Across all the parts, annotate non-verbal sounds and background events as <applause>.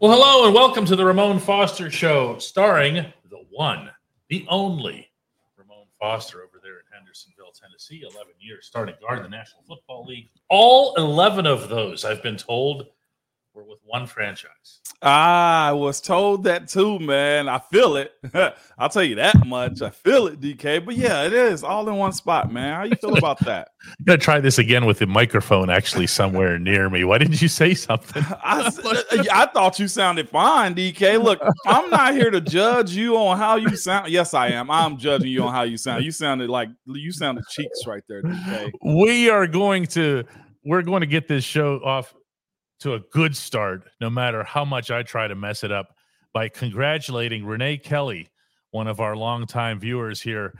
Well, hello and welcome to the Ramon Foster Show, starring the one, the only Ramon Foster over there in Hendersonville, Tennessee. 11 years starting guard in the National Football League. All 11 of those, I've been told, were with one franchise. Ah, I was told that too, man. I feel it. <laughs> I'll tell you that much. I feel it, DK. But yeah, it is all in one spot, man. How you feel <laughs> about that? I'm gonna try this again with the microphone actually somewhere near me. Why didn't you say something? <laughs> I, uh, I thought you sounded fine, DK. Look, I'm not here to judge you on how you sound. Yes, I am. I'm judging you on how you sound. You sounded like you sounded cheeks right there, DK. We are going to we're going to get this show off to a good start, no matter how much I try to mess it up, by congratulating Renee Kelly, one of our longtime viewers here,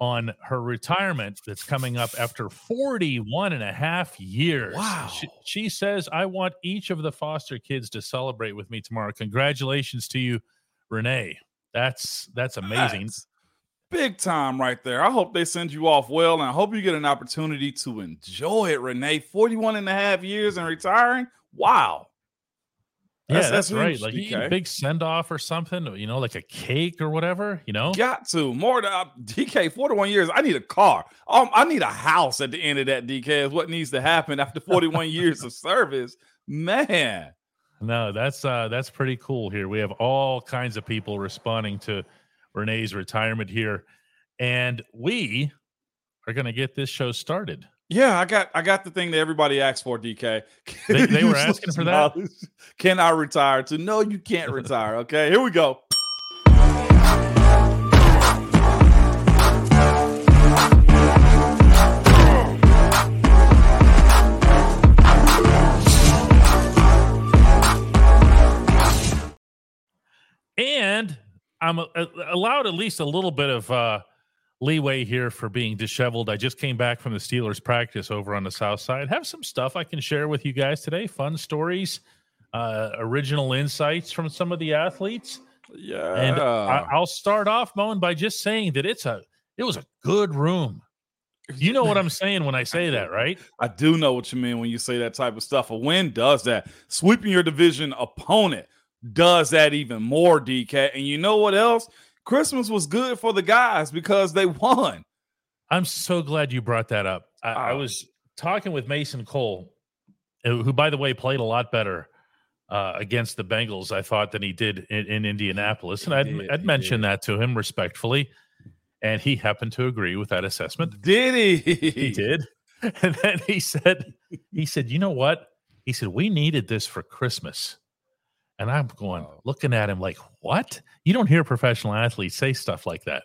on her retirement that's coming up after 41 and a half years. Wow. She, she says, I want each of the foster kids to celebrate with me tomorrow. Congratulations to you, Renee. That's that's amazing. That's big time right there. I hope they send you off well, and I hope you get an opportunity to enjoy it, Renee. 41 and a half years and retiring. Wow. Yeah, that's, that's, that's right. Like a big send off or something, you know, like a cake or whatever, you know. Got to more than uh, DK. Forty-one years. I need a car. Um, I need a house at the end of that. DK is what needs to happen after forty-one years of service. Man, no, that's uh, that's pretty cool. Here we have all kinds of people responding to Renee's retirement here, and we are going to get this show started. Yeah, I got I got the thing that everybody asks for, DK. <laughs> They, they were asking for that. Can I retire? To no, you can't retire. <laughs> Okay, here we go. And I'm allowed at least a little bit of uh, leeway here for being disheveled. I just came back from the Steelers practice over on the south side. Have some stuff I can share with you guys today. Fun stories, uh, original insights from some of the athletes. Yeah, and I, will start off, Moen, by just saying that it's a it was a good room. You know what I'm saying when I say that, <laughs> right? I do know what you mean when you say that type of stuff. A win does that. Sweeping your division opponent does that even more, DK. And you know what else? Christmas was good for the guys because they won. I'm so glad you brought that up. I, I oh. was talking with Mason Cole, who, by the way, played a lot better uh, against the Bengals, I thought, than he did in, in Indianapolis. And I'd, did, I'd mentioned did. that to him respectfully. And he happened to agree with that assessment. Did he? He did. <laughs> And then he said, he said, you know what? He said, we needed this for Christmas. And I'm going, looking at him like, what? You don't hear professional athletes say stuff like that.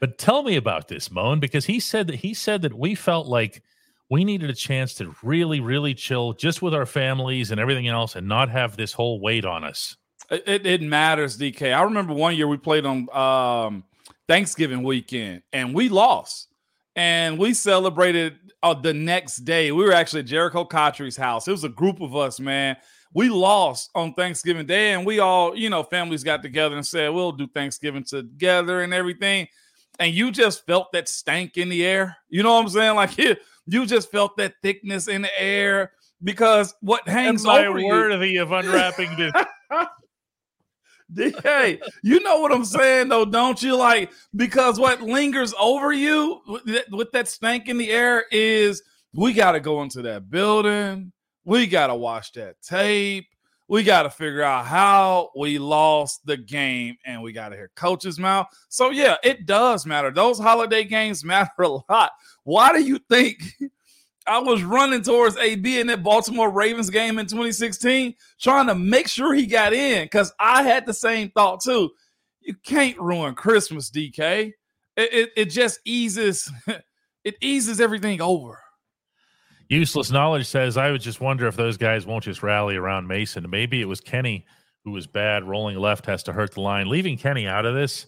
But tell me about this, Moen, because he said that he said that we felt like we needed a chance to really, really chill just with our families and everything else and not have this whole weight on us. It, it matters, DK. I remember one year we played on um, Thanksgiving weekend and we lost. And we celebrated uh, the next day. We were actually at Jericho Cotchery's house. It was a group of us, man we lost on Thanksgiving Day, and we all, you know, families got together and said we'll do Thanksgiving together and everything. And you just felt that stank in the air. You know what I'm saying? Like <laughs> you, you just felt that thickness in the air because what hangs Am over I worthy you, of unwrapping this. <laughs> hey, you know what I'm saying though, don't you? Like because what lingers over you with that, with that stank in the air is we got to go into that building we got to watch that tape. We got to figure out how we lost the game and we got to hear coach's mouth. So, yeah, it does matter. Those holiday games <laughs> matter a lot. Why do you think <laughs> I was running towards AB in that Baltimore Ravens game in 2016, trying to make sure he got in? Because I had the same thought too. You can't ruin Christmas, DK. It, it, it just eases <laughs> it eases everything over. Useless knowledge says, I would just wonder if those guys won't just rally around Mason. Maybe it was Kenny who was bad. Rolling left has to hurt the line. Leaving Kenny out of this,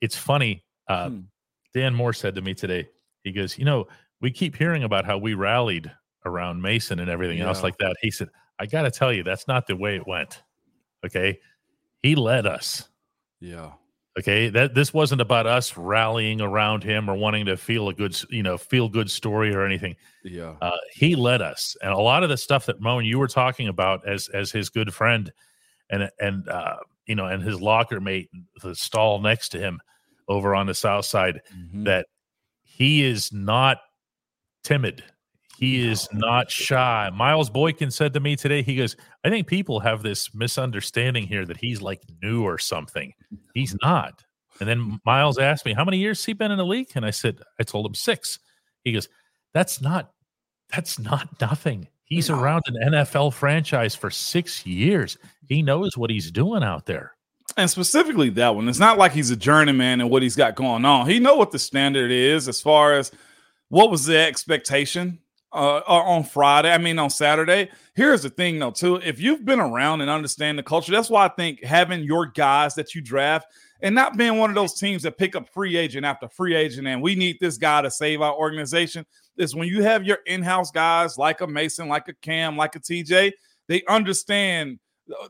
it's funny. Uh, hmm. Dan Moore said to me today, he goes, You know, we keep hearing about how we rallied around Mason and everything yeah. else like that. He said, I got to tell you, that's not the way it went. Okay. He led us. Yeah. Okay, that this wasn't about us rallying around him or wanting to feel a good, you know, feel good story or anything. Yeah, uh, he led us, and a lot of the stuff that Moen you were talking about as as his good friend and and uh, you know, and his locker mate, the stall next to him over on the south side, Mhm. that he is not timid. He is not shy. Miles Boykin said to me today, he goes, I think people have this misunderstanding here that he's like new or something. He's not. And then Miles asked me, How many years has he been in the league? And I said, I told him six. He goes, That's not that's not nothing. He's No. around an NFL franchise for six years. He knows what he's doing out there. and specifically that one. It's not like he's a journeyman and what he's got going on. He know what the standard is as far as what was the expectation uh, on Friday. I mean, on Saturday. Here's the thing, though, too. If you've been around and understand the culture, that's why I think having your guys that you draft and not being one of those teams that pick up free agent after free agent and we need this guy to save our organization is when you have your in-house guys like a Mason, like a Cam, like a TJ, they understand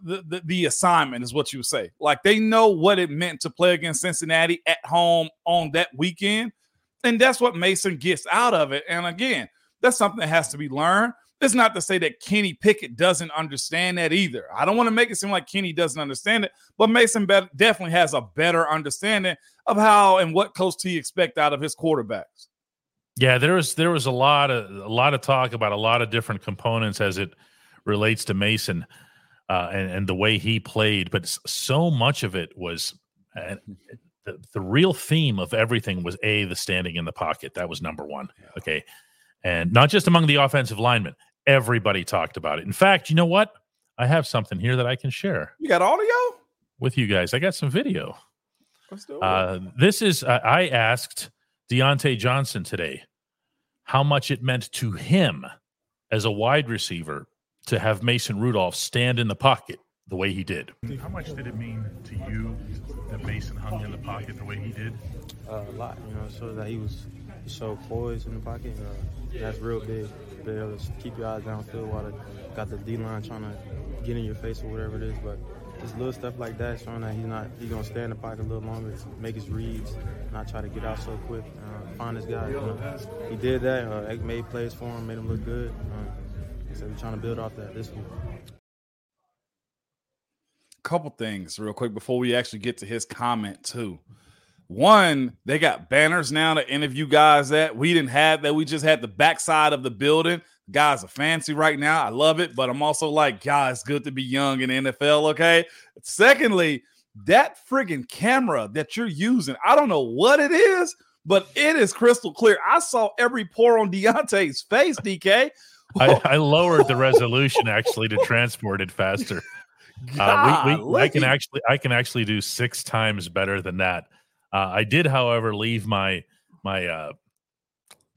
the, the, the assignment is what you say. Like they know what it meant to play against Cincinnati at home on that weekend. And that's what Mason gets out of it. And again, that's something that has to be learned. It's not to say that Kenny Pickett doesn't understand that either. I don't want to make it seem like Kenny doesn't understand it, but Mason definitely has a better understanding of how and what Coach T expect out of his quarterbacks. Yeah, there was there was a lot of a lot of talk about a lot of different components as it relates to Mason uh, and and the way he played, but so much of it was uh, the the real theme of everything was a the standing in the pocket. That was number one. Okay, and not just among the offensive linemen. Everybody talked about it. In fact, you know what? I have something here that I can share You got audio? with you guys. I got some video. Let's. Uh, this is uh, I asked Diontae Johnson today how much it meant to him as a wide receiver to have Mason Rudolph stand in the pocket the way he did. How much did it mean to you that Mason hung in the pocket the way he did? uh, a lot. You know, it shows that he was so poised in the pocket. Uh, that's real big. Be able to keep your eyes downfield while the, got the D line trying to get in your face or whatever it is. But just little stuff like that, showing that he's not he's gonna stay in the pocket a little longer, make his reads, not try to get out so quick, uh, find his guy. You know, he did that. Uh, made plays for him, made him look good. Uh, so we're trying to build off that this week. couple things real quick before we actually get to his comment too. One, they got banners now to interview guys that We didn't have that. We just had the backside of the building. Guys are fancy right now. I love it, but I'm also like, God, it's good to be young in the NFL. Okay. Secondly, that friggin' camera that you're using, I don't know what it is, but it is crystal clear. I saw every pore on Diontae's face, DK. I, <laughs> I lowered the resolution actually to transport it faster. Uh, we, we, I can actually I can actually do six times better than that. Uh, I did, however, leave my my uh,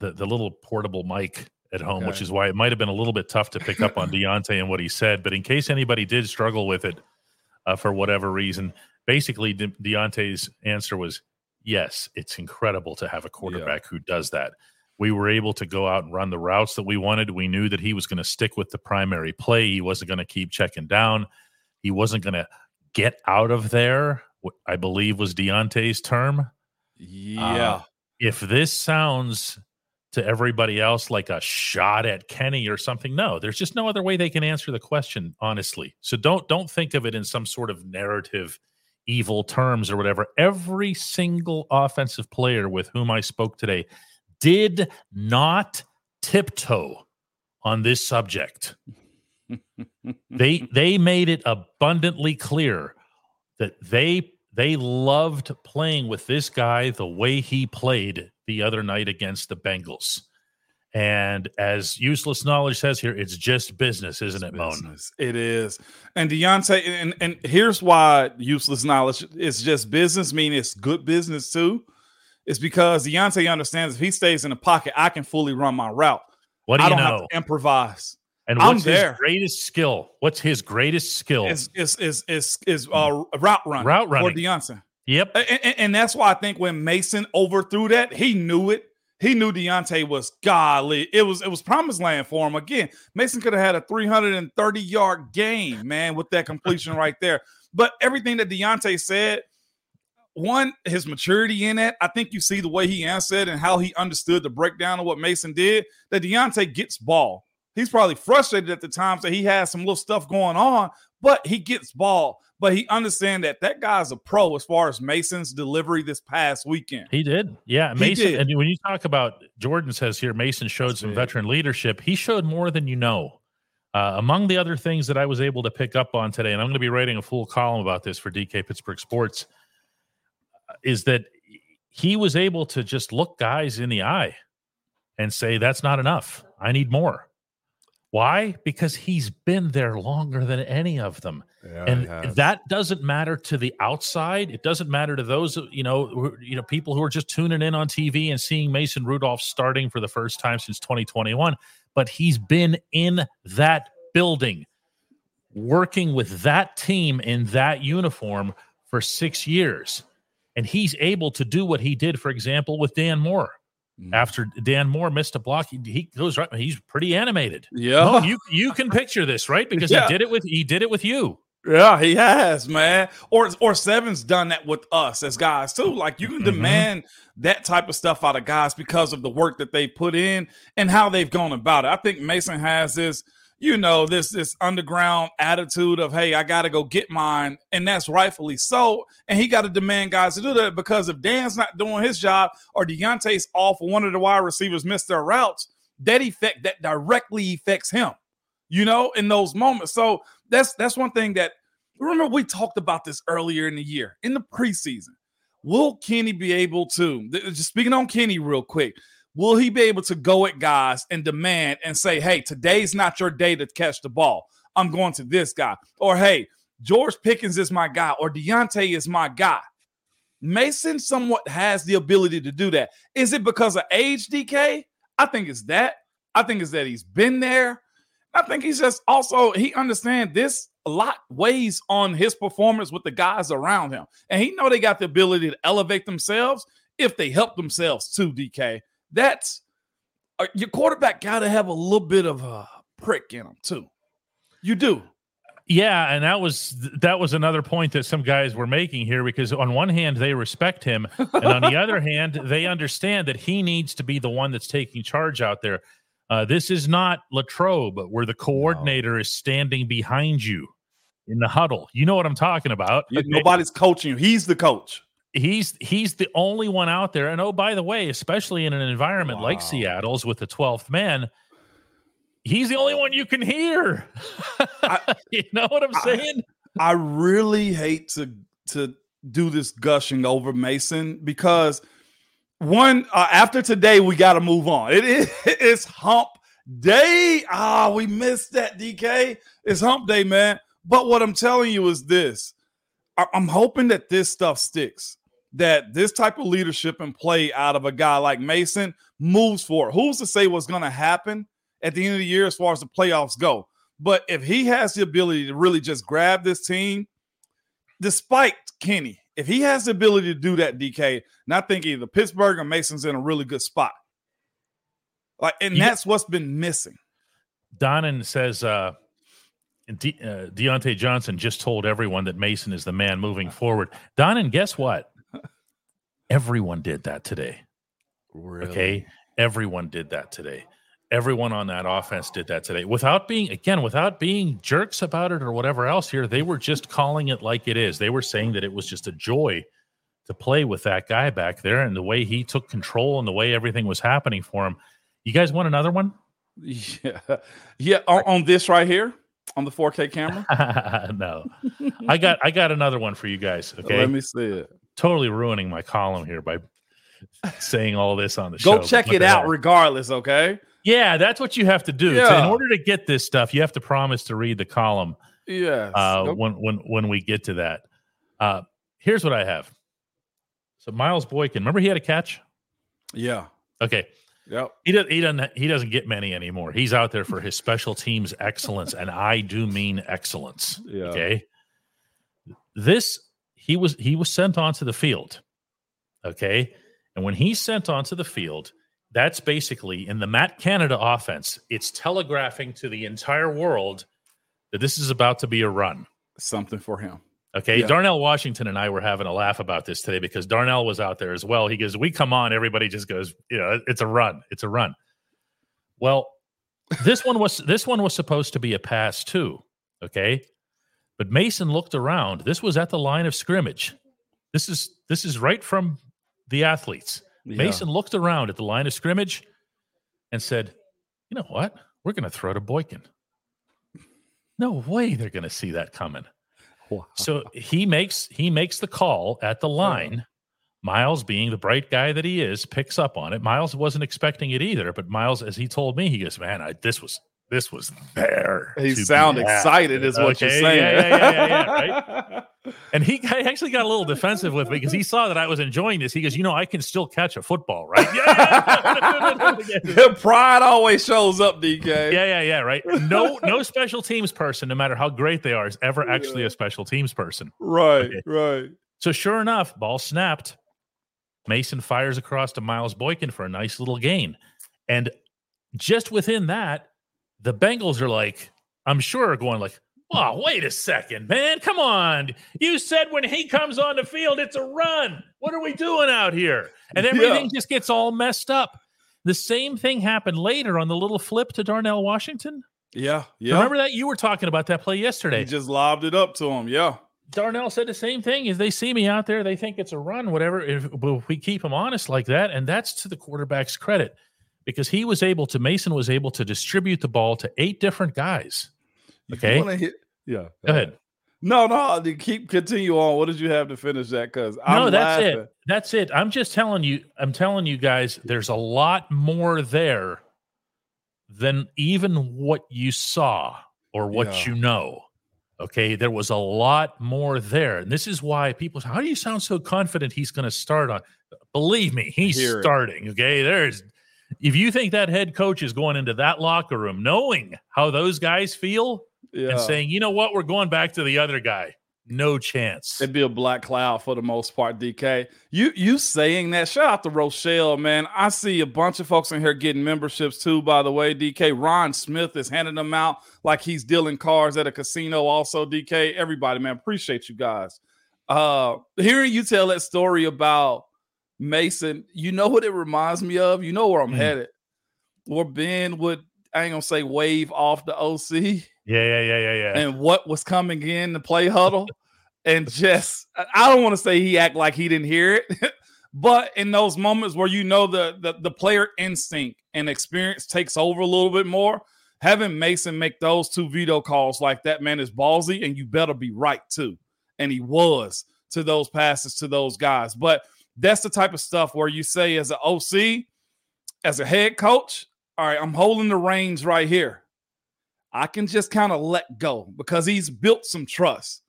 the the little portable mic at home, which is why it might have been a little bit tough to pick up on <laughs> Diontae and what he said. But in case anybody did struggle with it uh, for whatever reason, basically De- Diontae's answer was yes. It's incredible to have a quarterback who does that. We were able to go out and run the routes that we wanted. We knew that he was going to stick with the primary play. He wasn't going to keep checking down. He wasn't going to get out of there. What I believe was Diontae's term. Yeah. Uh, if this sounds to everybody else like a shot at Kenny or something, no, there's just no other way they can answer the question honestly. So don't don't think of it in some sort of narrative evil terms or whatever. Every single offensive player with whom I spoke today did not tiptoe on this subject <laughs> they they made it abundantly clear that they they loved playing with this guy the way he played the other night against the Bengals. And as useless knowledge says here, it's just business, isn't it, Moan? It is. And Diontae, and, and here's why useless knowledge is just business, meaning it's good business too. It's because Diontae understands if he stays in the pocket, I can fully run my route. What do you I don't have to improvise. And I'm what's his greatest skill? What's his greatest skill? Is is is is is uh, route running Route for running. Diontae. yep. And, and- and that's why I think when Mason overthrew that, he knew it. He knew Diontae was golly. It was it was promised land for him. Again, Mason could have had a 330 yard game, man, with that completion <laughs> right there. But everything that Diontae said, one, his maturity in that. I think you see the way he answered and how he understood the breakdown of what Mason did. That Diontae gets ball. He's probably frustrated at the times that he has some little stuff going on, but he gets ball. But he understand that that guy's a pro as far as Mason's delivery this past weekend. He did, yeah. Mason, did. and when you talk about Jordan says here, Mason showed That's some veteran leadership. He showed more than you know. Uh, among the other things that I was able to pick up on today, and I'm going to be writing a full column about this for DK Pittsburgh Sports, uh, is that he was able to just look guys in the eye and say, "That's not enough. I need more." Why? Because he's been there longer than any of them and that doesn't matter to the outside. It doesn't matter to those, you know, who, you know, people who are just tuning in on TV and seeing Mason Rudolph starting for the first time since 2021. But he's been in that building, working with that team in that uniform for six years, and he's able to do what he did, for example, with Dan Moore. Mm. After Dan Moore missed a block, he, he goes right. He's pretty animated. Yeah. No, you you can picture this, right? Because Yeah. he did it with he did it with you. Yeah, he has, man. Or or Seven's done that with us as guys too. Like you can Mhm. demand that type of stuff out of guys because of the work that they put in and how they've gone about it. I think Mason has this, you know, this this underground attitude of, hey, I gotta go get mine, and that's rightfully so. And he got to demand guys to do that because if Dan's not doing his job or Diontae's off or one of the wide receivers missed their routes, that effect that directly affects him you know, in those moments. So that's that's one thing that remember we talked about this earlier in the year in the preseason. Will Kenny be able to just speaking on Kenny real quick? Will he be able to go at guys and demand and say, "Hey, today's not your day to catch the ball. I'm going to this guy," or "Hey, George Pickens is my guy," or "Diontae is my guy." Mason somewhat has the ability to do that. Is it because of age DK? I think it's that. I think it's that he's been there. I think he's just also he understands this a lot weighs on his performance with the guys around him, and he know they got the ability to elevate themselves if they help themselves to DK, that's uh, your quarterback got to have a little bit of a prick in him too. You do. Yeah, and that was that was another point that some guys were making here because on one hand they respect him, and on the <laughs> other hand they understand that he needs to be the one that's taking charge out there. Uh, this is not Latrobe where the coordinator is standing behind you in the huddle. You know what I'm talking about. You- Nobody's coaching you. He's the coach. He's he's the only one out there. And oh, by the way, especially in an environment like Seattle's with the 12th man, he's the only one you can hear. <laughs> you know what I'm saying? I really hate to to do this gushing over Mason because one uh, after today we got to move on. It is <laughs> it's hump day. Ah, we missed that DK. It's hump day, man. But what I'm telling you is this: I- I'm hoping that this stuff sticks. That this type of leadership and play out of a guy like Mason moves forward. Who's to say what's going to happen at the end of the year as far as the playoffs go? But if he has the ability to really just grab this team, despite Kenny, if he has the ability to do that, DK, and I think either Pittsburgh or Mason's in a really good spot. Like, and that's what's been missing. Donnan says uh, De- uh, Diontae Johnson just told everyone that Mason is the man moving forward. Donnan, guess what? Everyone did that today. Okay. Everyone did that today. Everyone on that offense did that today without being, again, without being jerks about it or whatever else here. They were just calling it like it is. They were saying that it was just a joy to play with that guy back there and the way he took control and the way everything was happening for him. You guys want another one? <laughs> Yeah, yeah. On, on this right here, on the 4K camera. <laughs> no. I got I got another one for you guys. Okay. Let me see it. Totally ruining my column here by saying all this on the show. Go check it out, hell. regardless. Okay. Yeah, that's what you have to do. So Yeah. in order to get this stuff, you have to promise to read the column Yeah. uh, when when when we get to that. Uh, here's what I have. So Miles Boykin, remember he had a catch? yeah. Okay, Yep. he does he doesn't he doesn't get many anymore. He's out there for his special teams excellence, and I do mean excellence. Yeah. Okay. This he was he was sent onto the field. Okay. And when he's sent onto the field, that's basically in the Matt Canada offense, it's telegraphing to the entire world that this is about to be a run. Something for him. Okay. Yeah. Darnell Washington and I were having a laugh about this today because Darnell was out there as well. He goes, We come on, everybody just goes, you know, it's a run. It's a run. Well, this one was this one was supposed to be a pass too. Okay. But Mason looked around. This was at the line of scrimmage. This is this is right from the athletes. Yeah. Mason looked around at the line of scrimmage and said, "You know what? We're going to throw to Boykin." No way they're going to see that coming. Wow. So he makes he makes the call at the line. Miles, being the bright guy that he is, picks up on it. Miles wasn't expecting it either, but Miles, as he told me, he goes, "Man, I, this was this was there." He sound excited, is what you're saying. Yeah, yeah, yeah, yeah, yeah, right? <laughs> And he he actually got a little defensive with me because he saw that I was enjoying this. He goes, "You know, I can still catch a football, right?" Yeah, <laughs> pride always shows up, DK. yeah, yeah, yeah, right. No, no special teams person, no matter how great they are, is ever actually a special teams person. Right, Okay. right. So sure enough, ball snapped. Mason fires across to Miles Boykin for a nice little gain. And just within that, the Bengals are like, I'm sure are going like, oh, wait a second, man. Come on. You said when he comes on the field, it's a run. What are we doing out here? And Yeah. everything just gets all messed up. The same thing happened later on the little flip to Darnell Washington. Yeah, yeah. Remember that? You were talking about that play yesterday. He just lobbed it up to him. Yeah. Darnell said the same thing. Is they see me out there, they think it's a run, whatever. If, but if we keep him honest like that, and that's to the quarterback's credit because he was able to. Mason was able to distribute the ball to eight different guys. Okay. hit- yeah. Go ahead. No, no. Keep continue on. What did you have to finish that? Because I'm no, that's laughing. it. That's it. I'm just telling you. I'm telling you guys. There's a lot more there than even what you saw or what Yeah. you know. Okay, there was a lot more there, and this is why people. How do you sound so confident he's going to start on? Believe me, he's starting. Okay, there's. If you think that head coach is going into that locker room knowing how those guys feel Yeah. and saying, you know what, we're going back to the other guy, no chance. It'd be a black cloud for the most part, DK. You you saying that? Shout out to Rochelle, man. I see a bunch of folks in here getting memberships too. By the way, DK Ron Smith is handing them out like he's dealing cards at a casino. Also, DK, everybody, man, appreciate you guys. Uh, hearing you tell that story about Mason, you know what it reminds me of. You know where I'm Hmm. headed. Where Ben would, I ain't gonna say wave off the OC yeah, yeah, yeah, yeah, yeah. and what was coming in the play huddle and just I- I don't want to say he act like he didn't hear it, <laughs> but in those moments where you know the, the the player instinct and experience takes over a little bit more, having Mason make those two veto calls like that man is ballsy and you better be right too. And he was to those passes to those guys. But that's the type of stuff where you say as an OC, as a head coach, all right, I'm holding the reins right here. I can just kind of let go because he's built some trust.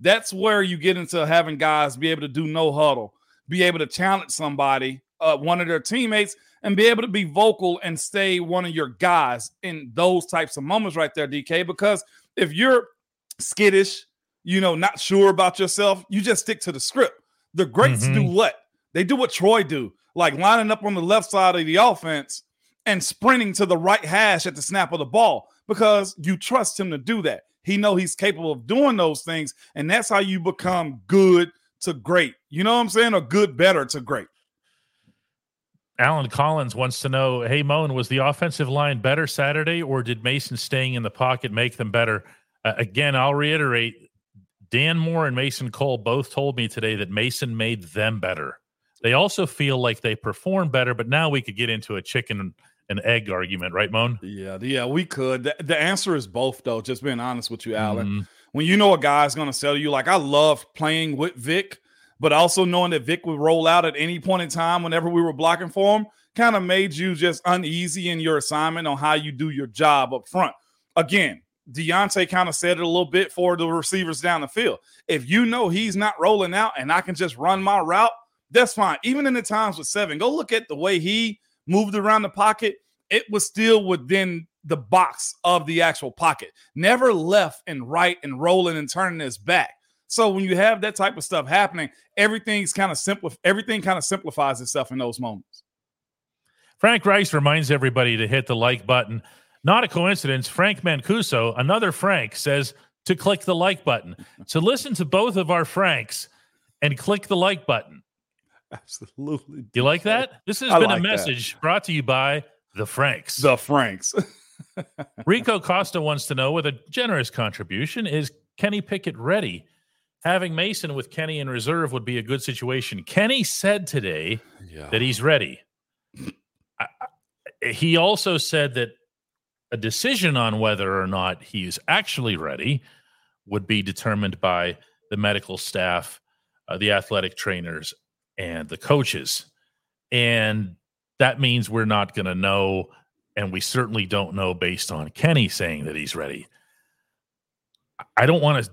That's where you get into having guys be able to do no huddle, be able to challenge somebody, uh, one of their teammates, and be able to be vocal and stay one of your guys in those types of moments right there, DK. Because if you're skittish, you know, not sure about yourself, you just stick to the script. The greats do Mhm. what? They do what Troy do, like lining up on the left side of the offense and sprinting to the right hash at the snap of the ball because you trust him to do that. He know he's capable of doing those things, and that's how you become good to great. You know what I'm saying? Or good better to great. Alan Collins wants to know, hey Moan, was the offensive line better Saturday, or did Mason staying in the pocket make them better? Uh, again, I'll reiterate: Dan Moore and Mason Cole both told me today that Mason made them better. They also feel like they perform better, but now we could get into a chicken and egg argument, right, Moan? Yeah, yeah, we could. The, the answer is both, though. Just being honest with you, Alan. Mhm. When you know a guy's going to sell you, like I love playing with Vick, but also knowing that Vick would roll out at any point in time whenever we were blocking for him, kind of made you just uneasy in your assignment on how you do your job up front. Again, Diontae kind of said it a little bit for the receivers down the field. If you know he's not rolling out and I can just run my route, that's fine. Even in the times with seven, go look at the way he moved around the pocket. It was still within the box of the actual pocket, never left and right and rolling and turning his back. So when you have that type of stuff happening, everything's kind of simple. Everything kind of simplifies itself in those moments. Frank Rice reminds everybody to hit the like button. Not a coincidence. Frank Mancuso, another Frank, says to click the like button. So listen to both of our Franks and click the like button. <laughs> Absolutely. You like that? This has I been like a that. message brought to you by the Franks. The Franks. <laughs> Rico Costa wants to know with a generous contribution is Kenny Pickett ready. Having Mason with Kenny in reserve would be a good situation. Kenny said today Yeah. that he's ready. I, I, he also said that a decision on whether or not he's actually ready would be determined by the medical staff, uh, the athletic trainers, and the coaches. And that means we're not going to know. And we certainly don't know based on Kenny saying that he's ready. I don't want to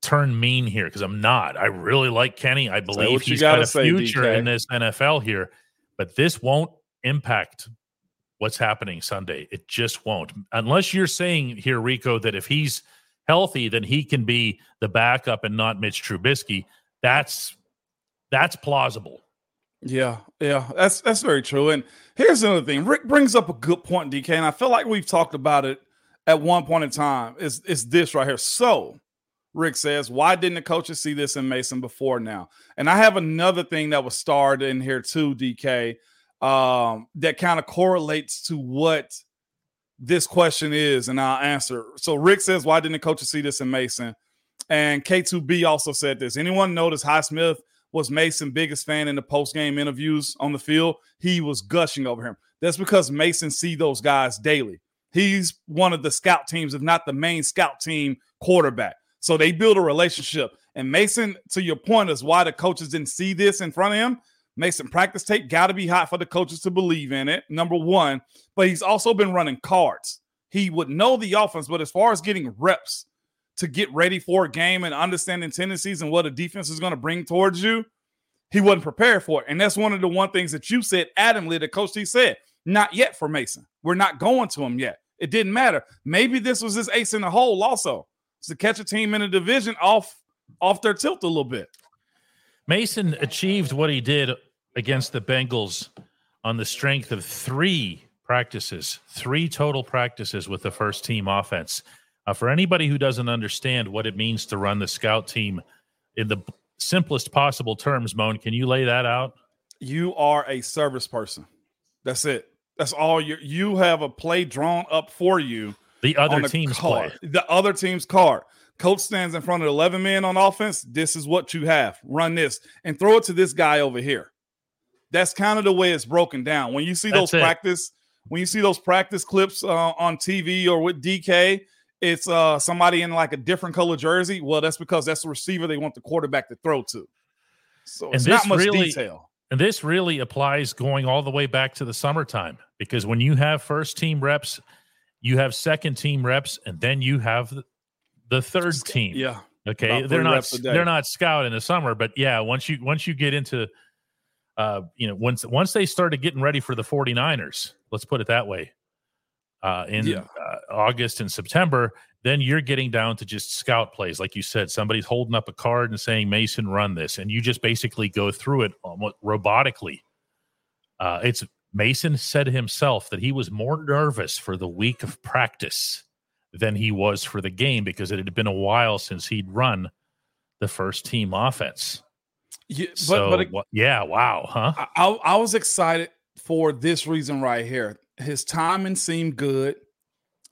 turn mean here because I'm not. I really like Kenny. I believe he's got a say, future DK. in this NFL here, but this won't impact what's happening Sunday. It just won't. Unless you're saying here, Rico, that if he's healthy, then he can be the backup and not Mitch Trubisky. That's that's plausible. Yeah, yeah, that's that's very true. And here's another thing: Rick brings up a good point, DK, and I feel like we've talked about it at one point in time. Is is this right here? So, Rick says, why didn't the coaches see this in Mason before now? And I have another thing that was starred in here too, DK, um, that kind of correlates to what this question is, and I'll answer. So, Rick says, why didn't the coaches see this in Mason? And K2B also said this. Anyone notice Highsmith was Mason biggest fan in the post game interviews on the field? He was gushing over him. That's because Mason see those guys daily. He's one of the scout teams, if not the main scout team quarterback. So they build a relationship. And Mason, to your point, is why the coaches didn't see this in front of him. Mason practice tape got to be hot for the coaches to believe in it. Number one, but he's also been running cards. He would know the offense, but as far as getting reps to get ready for a game and understanding tendencies and what a defense is going to bring towards you, he wasn't prepared for it. And that's one of the one things that you said adamantly that Coach T said, not yet for Mason. We're not going to him yet. It didn't matter. Maybe this was his ace in the hole also. To catch a team in a division off off their tilt a little bit. Mason achieved what he did against the Bengals on the strength of three practices, three total practices with the first team offense. Uh, for anybody who doesn't understand what it means to run the scout team in the simplest possible terms, Moan, can you lay that out? You are a service person. That's it. That's all you you have a play drawn up for you The other the team's play. card. The other team's card. Coach stands in front of 11 men on offense. This is what you have. Run this and throw it to this guy over here. That's kind of the way it's broken down. When you see those That's it. practice, when you see those practice clips uh, on TV or with DK, it's uh, somebody in like a different color jersey. Well, that's because that's the receiver they want the quarterback to throw to. So And it's not much really- detail. And this really applies going all the way back to the summertime because when you have first team reps, you have second team reps, and then you have the- third team. Yeah. Okay, they're not reps a day. they're not scout in the summer, but yeah, once you once you get into uh you know once once they started getting ready for the 49ers, let's put it that way. Uh in Yeah. uh, August and September, then you're getting down to just scout plays like you said somebody's holding up a card and saying Mason run this and you just basically go through it almost robotically. Uh it's Mason said himself that he was more nervous for the week of practice than he was for the game because it had been a while since he'd run the first team offense. Yeah, but, so, but it- yeah, wow, huh? I, I I was excited for this reason right here. His timing seemed good.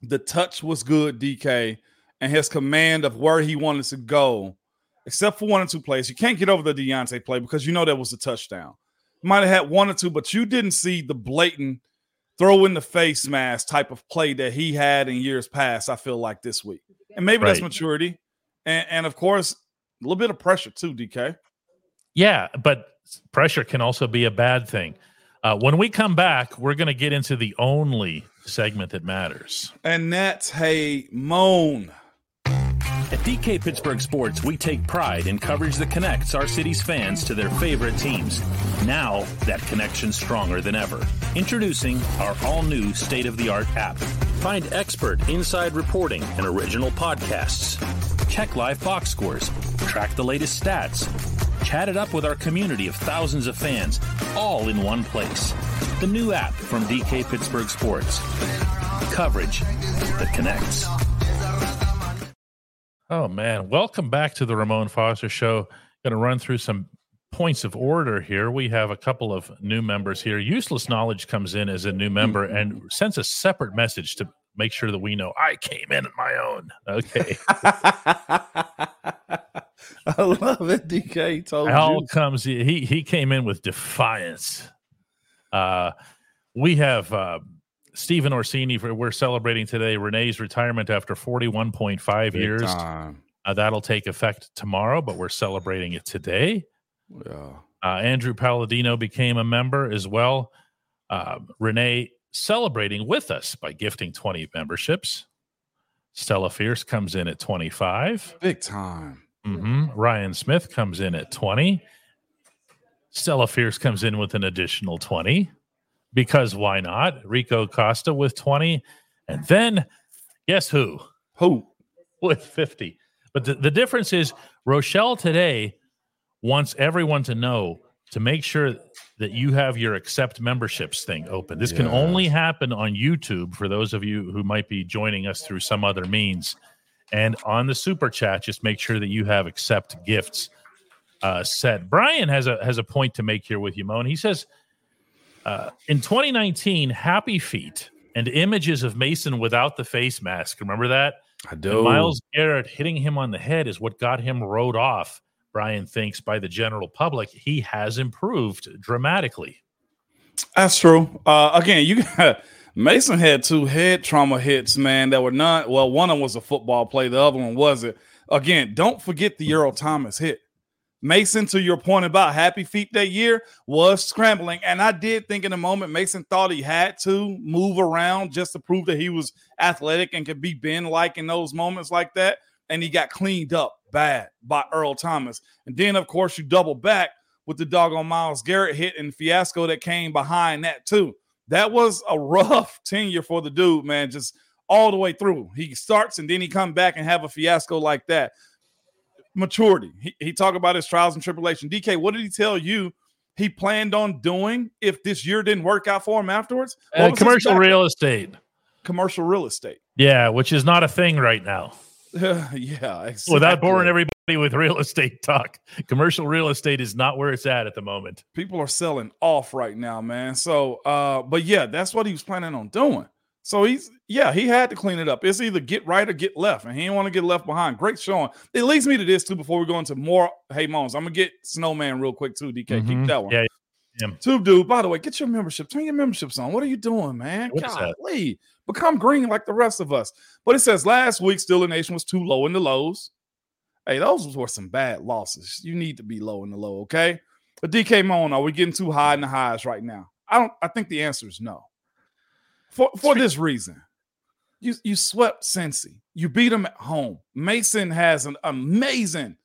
The touch was good, DK, and his command of where he wanted to go, except for one or two plays. You can't get over the Diontae play because you know that was a touchdown. Might have had one or two, but you didn't see the blatant throw in the face mask type of play that he had in years past. I feel like this week, and maybe that's maturity, and, and of course a little bit of pressure too, DK. Yeah, but pressure can also be a bad thing. Uh, when we come back, we're going to get into the only segment that matters. And that's hey moan. At DK Pittsburgh Sports, we take pride in coverage that connects our city's fans to their favorite teams. Now, that connection's stronger than ever. Introducing our all new state of the art app. Find expert inside reporting and original podcasts. Check live box scores. Track the latest stats. Chat it up with our community of thousands of fans, all in one place. The new app from DK Pittsburgh Sports. Coverage that connects. Oh man, welcome back to the Ramon Foster Show. Going to run through some points of order here. We have a couple of new members here. Useless Knowledge comes in as a new member and sends a separate message to make sure that we know I came in at my own. Okay. <laughs> <laughs> I love it. DK told Al you. comes he he came in with defiance. Uh we have uh Stephen Orsini for we're celebrating today Renee's retirement after 41.5 Big years. Uh, that'll take effect tomorrow, but we're celebrating it today. Yeah. Uh, Andrew Palladino became a member as well. Uh, Renee celebrating with us by gifting 20 memberships. Stella Fierce comes in at 25. Big time. Hmm Ryan Smith comes in at 20. Stella Fierce comes in with an additional 20 because why not? Rico Costa with 20. And then guess who? Who? With 50. But the, the difference is Rochelle today wants everyone to know to make sure that you have your accept memberships thing open. This can only happen on YouTube for those of you who might be joining us through some other means. And on the super chat, just make sure that you have accept gifts uh, set. Brian has a has a point to make here with you, Moan. He says uh, in 2019, Happy Feet and images of Mason without the face mask. Remember that? I And do. Myles Garrett hitting him on the head is what got him rode off. Brian thinks by the general public, he has improved dramatically. That's true. Uh, again, you got Mason had two head trauma hits, man, that were not well. One of them was a football play, the other one wasn't. Again, don't forget the Earl Thomas hit. Mason, to your point about happy feet that year, was scrambling. And I did think in a moment Mason thought he had to move around just to prove that he was athletic and could be Ben like in those moments like that. And he got cleaned up bad by Earl Thomas. And then, of course, you double back with the doggone Myles Garrett hit and fiasco that came behind that, too. That was a rough <laughs> tenure for the dude, man, just all the way through. He starts and then he come back and have a fiasco like that. Maturity. He, he talked about his trials and tribulation. DK, what did he tell you he planned on doing if this year didn't work out for him afterwards? Uh, commercial real estate. commercial real estate. Yeah, which is not a thing right now. <laughs> yeah, exactly. Without boring everybody with real estate talk, commercial real estate is not where it's at at the moment. people are selling off right now, man. So, uh, but yeah, that's what he was planning on doing. So he's yeah, he had to clean it up. It's either get right or get left, and he didn't want to get left behind. Great showing. It leads me to this too. Before we go into more, hey Moans, I'm gonna get Snowman real quick too. DK, Mhm. keep that one. Yeah, him. Tube dude. By the way, get your membership. Turn your memberships on. What are you doing, man? What? Golly, become green like the rest of us. But it says last week, Still the Nation was too low in the lows. Hey, those were some bad losses. You need to be low in the low, okay? But DK Moan, are we getting too high in the highs right now? I don't. I think the answer is no. For for this reason, you you swept Cincy. You beat them at home. Mason has an amazing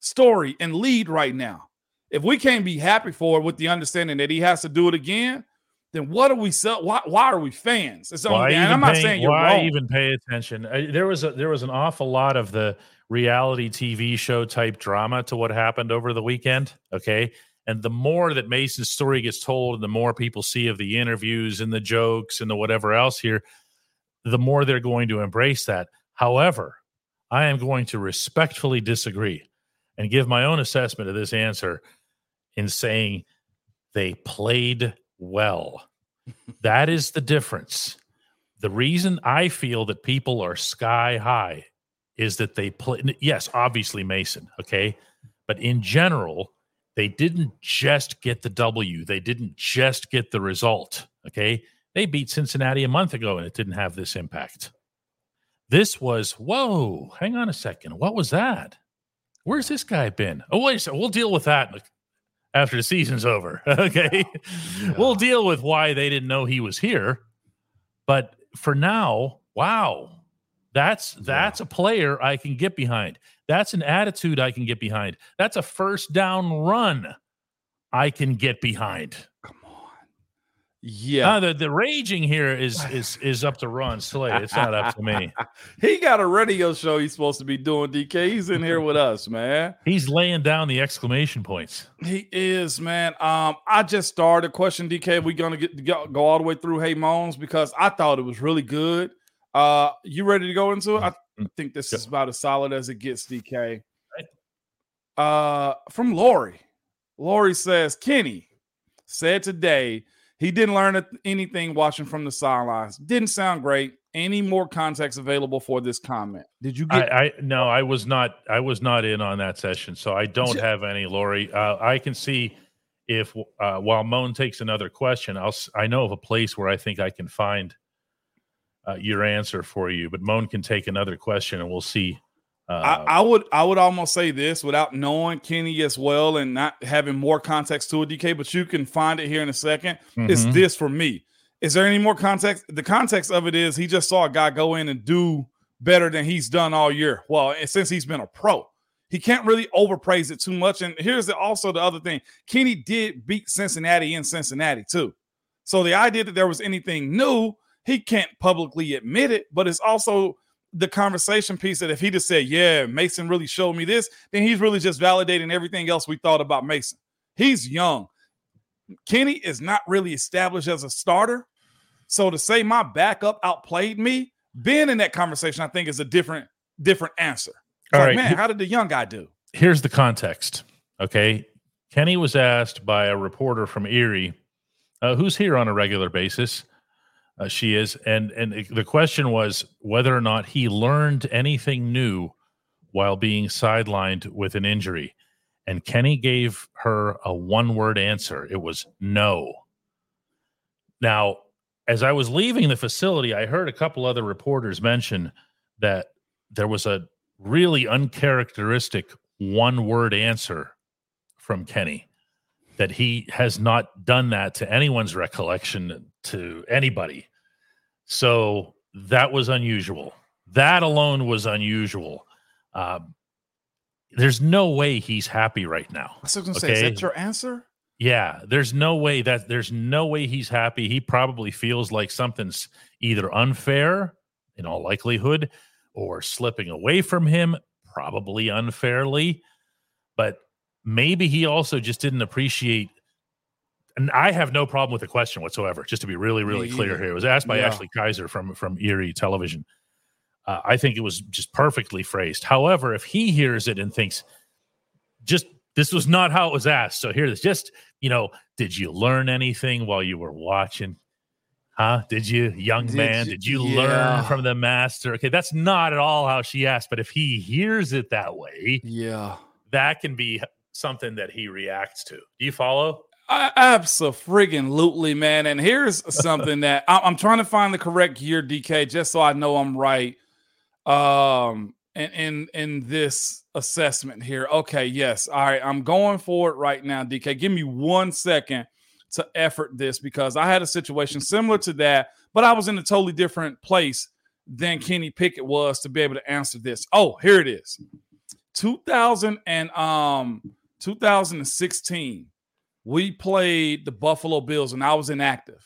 story and lead right now. If we can't be happy for it with the understanding that he has to do it again, then what are we sell? Why, why are we fans? It's Why only, and even I'm not paying- saying you're why wrong. even pay attention? Uh, there was a there was an awful lot of the reality TV show type drama to what happened over the weekend. Okay, and the more that Mason's story gets told, and the more people see of the interviews and the jokes and the whatever else here, the more they're going to embrace that. However, I am going to respectfully disagree and give my own assessment of this answer in saying they played well. <laughs> that is the difference. The reason I feel that people are sky high is that they play. Yes, obviously Mason, okay, but in general, they didn't just get the W. They didn't just get the result. Okay, they beat Cincinnati a month ago, and it didn't have this impact. This was whoa. Hang on a second. What was that? Where's this guy been? Oh wait, a second. we'll deal with that after the season's over. <laughs> Okay, we'll deal with why they didn't know he was here. But for now, wow, that's that's a player I can get behind. That's an attitude I can get behind. That's a first down run I can get behind. Yeah. Uh, the the raging here is <laughs> is is up to Ron Slay. It's not up to me. he got a radio show he's supposed to be doing, DK. He's in here with us, man. He's laying down the exclamation points. He is, man. Um, I just started question DK. We're gonna get go, go all the way through Hey Moans because I thought it was really good. Uh, you ready to go into it? I think this is about as solid as it gets, DK. Uh, from Lori. Lori says Kenny said today he didn't learn anything watching from the sidelines. Didn't sound great. any more context available for this comment? Did you get? I, I no, I was not. I was not in on that session, so I don't have any, Lori. Uh, I can see if uh, while Moan takes another question, I'll. I know of a place where I think I can find uh, your answer for you, but Moan can take another question, and we'll see. Uh, I, I would I would almost say this without knowing Kenny as well and not having more context to it, DK, but you can find it here in a 2nd It's mhm. this for me. Is there any more context? The context of it is he just saw a guy go in and do better than he's done all year. Well, since he's been a pro, he can't really overpraise it too much. And here's the, also the other thing: Kenny did beat Cincinnati in Cincinnati too. So the idea that there was anything new, he can't publicly admit it. But it's also the conversation piece that if he just said, "Yeah, Mason really showed me this," then he's really just validating everything else we thought about Mason. He's young. Kenny is not really established as a starter. So to say my backup outplayed me, being in that conversation, I think is a different different answer. It's All like, right, man, how did the young guy do? here's the context. Okay. Kenny was asked by a reporter from Erie, uh, who's here on a regular basis. Uh, she is. And, and the question was whether or not he learned anything new while being sidelined with an injury. And Kenny gave her a one word answer it was no. Now, as I was leaving the facility, I heard a couple other reporters mention that there was a really uncharacteristic one word answer from Kenny that he has not done that to anyone's recollection to anybody. So that was unusual. That alone was unusual. Um, there's no way he's happy right now. I was going to say, is that your answer? Yeah, there's no way that there's no way he's happy. He probably feels like something's either unfair in all likelihood or slipping away from him, probably unfairly. But maybe he also just didn't appreciate and I have no problem with the question whatsoever, just to be really, really Me clear either. here. It was asked by Yeah. Ashley Kaiser from from Erie Television. Uh, I think it was just perfectly phrased. However, if he hears it and thinks, just this was not how it was asked. So here it is. Just, you know, did you learn anything while you were watching? Huh? Did you, young Did man? you- Did you yeah. learn from the master? Okay, that's not at all how she asked. But if he hears it that way, Yeah. that can be something that he reacts to. Do you follow? Absolutely, man. And here's something that I'm trying to find the correct year, DK, just so I know I'm right. Um, in in in this assessment here. Okay, yes. All right, I'm going for it right now, DK. Give me one second to effort this because I had a situation similar to that, but I was in a totally different place than Kenny Pickett was to be able to answer this. Oh, here it is. 2000 and um 2016 we played the Buffalo Bills and I was inactive.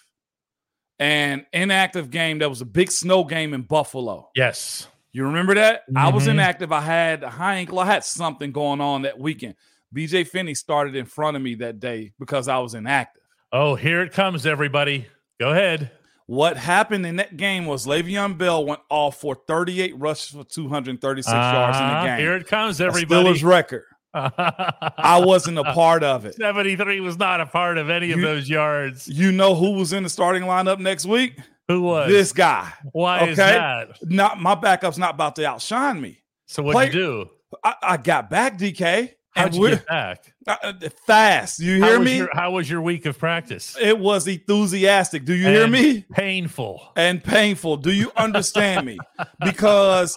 And inactive game, that was a big snow game in Buffalo. Yes. You remember that? I was Mhm. inactive. I had a high ankle. I had something going on that weekend. BJ Finney started in front of me that day because I was inactive. Oh, here it comes, everybody. Go ahead. What happened in that game was Le'Veon Bell went off for 38 rushes for 236 yards in Uh-huh. the game. Here it comes, everybody. Steelers record. I <laughs> wasn't a part of it. 73 was not a part of any of those yards. You know who was in the starting lineup next week? Who was? This guy. Why is okay. that? Not my backup's not about to outshine me. So what Play- you do? I, I got back, DK, How'd you get back? uh, uh, fast. You How hear was me? Your, how was your week of practice? it was enthusiastic. Do you hear me? Painful. And painful. Do you understand me? Because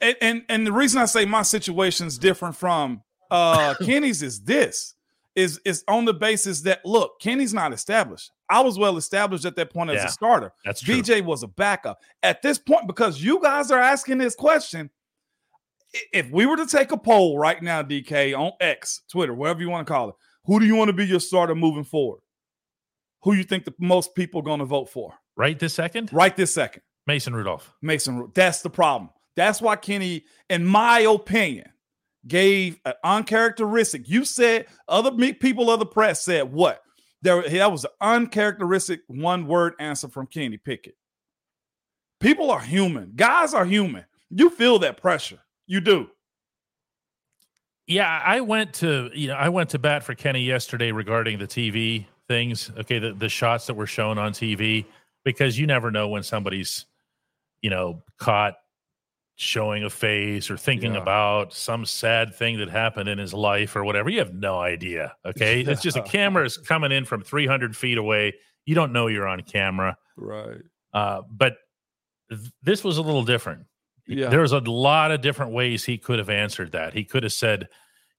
and, and and the reason I say my situation is different from uh <laughs> Kenny's is this is is on the basis that look, Kenny's not established. I was well established at that point as a starter. That's true. BJ was a backup. At this point, because you guys are asking this question, if we were to take a poll right now, DK, on X, Twitter, whatever you want to call it, who do you want to be your starter moving forward? Who you think the most people are going to vote for? Right this second? Right this second. Mason Rudolph. Mason That's the problem. That's why Kenny, in my opinion, gave an uncharacteristic. You said other people of the press said what? There, that was an uncharacteristic one word answer from Kenny Pickett. People are human. Guys are human. You feel that pressure. You do. Yeah, I went to you know I went to bat for Kenny yesterday regarding the TV things. Okay, the, the shots that were shown on TV because you never know when somebody's you know, caught showing a face or thinking Yeah. about some sad thing that happened in his life or whatever. You have no idea. Okay. <laughs> It's just a camera is coming in from 300 feet away. You don't know you're on camera. Right. Uh, but th- this was a little different. Yeah. There was a lot of different ways he could have answered that. He could have said,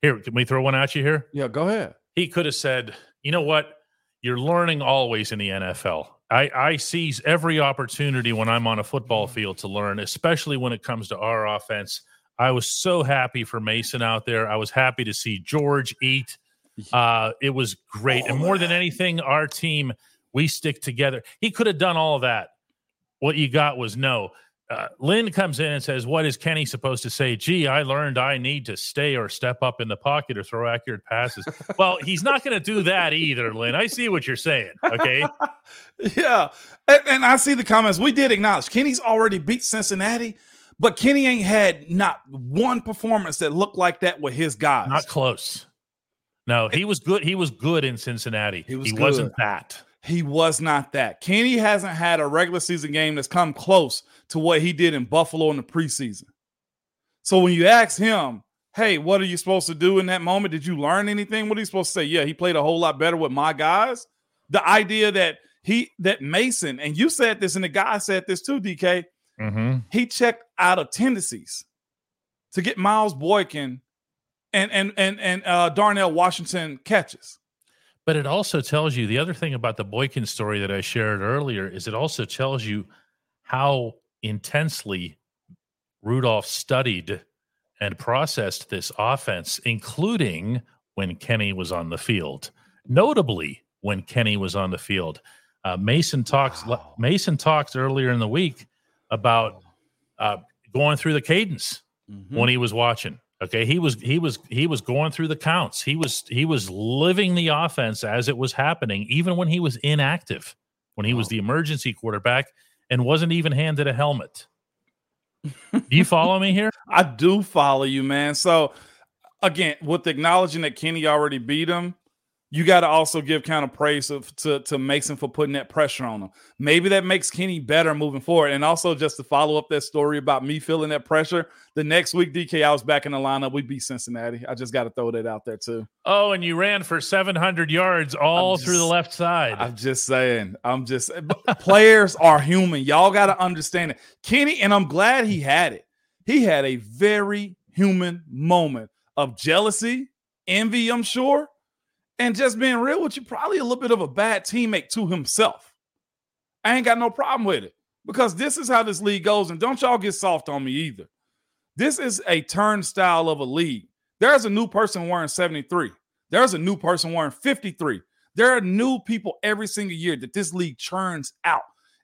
Here, can we throw one at you here? Yeah. Go ahead. He could have said, You know what? You're learning always in the NFL. I, I seize every opportunity when I'm on a football field to learn, especially when it comes to our offense. I was so happy for Mason out there. I was happy to see George eat. Uh, it was great. and more than anything, our team, we stick together. He could have done all of that. What you got was no. Uh, Lynn comes in and says, What is Kenny supposed to say? Gee, I learned I need to stay or step up in the pocket or throw accurate passes. <laughs> well, he's not going to do that either, Lynn. I see what you're saying. Okay. <laughs> Yeah. And, and I see the comments. We did acknowledge Kenny's already beat Cincinnati, but Kenny ain't had not one performance that looked like that with his guys. not close. No, he was good. He was good in Cincinnati. He was he wasn't that. He was not that. Kenny hasn't had a regular season game that's come close to what he did in Buffalo in the preseason. So when you ask him, hey, what are you supposed to do in that moment? Did you learn anything? What are you supposed to say? Yeah, he played a whole lot better with my guys. The idea that he that Mason, and you said this, and the guy said this too, DK, Mm-hmm. he checked out of tendencies to get Miles Boykin and and and and uh, Darnell Washington catches. But it also tells you the other thing about the Boykin story that I shared earlier is it also tells you how intensely Rudolph studied and processed this offense, including when Kenny was on the field. Notably, when Kenny was on the field, uh, Mason talks. Wow. Mason talked earlier in the week about uh, going through the cadence Mm-hmm. when he was watching. Okay, he was he was he was going through the counts. He was he was living the offense as it was happening, even when he was inactive, when he was the emergency quarterback and wasn't even handed a helmet. Do you follow me here? <laughs> I do follow you, man. So again, with acknowledging that Kenny already beat him, you got to also give kind of praise of, to, to Mason for putting that pressure on him. Maybe that makes Kenny better moving forward. And also just to follow up that story about me feeling that pressure, the next week, DK, I was back in the lineup. We beat Cincinnati. I just got to throw that out there too. Oh, and you ran for 700 yards all I'm through the left side. I'm just saying. I'm just <laughs> players are human. Y'all got to understand it. Kenny, and I'm glad he had it. He had a very human moment of jealousy, envy, I'm sure, and just being real with you, probably a little bit of a bad teammate to himself. I ain't got no problem with it because this is how this league goes. And don't y'all get soft on me either. This is a turnstile of a league. There's a new person wearing 73. There's a new person wearing 53. There are new people every single year that this league churns out.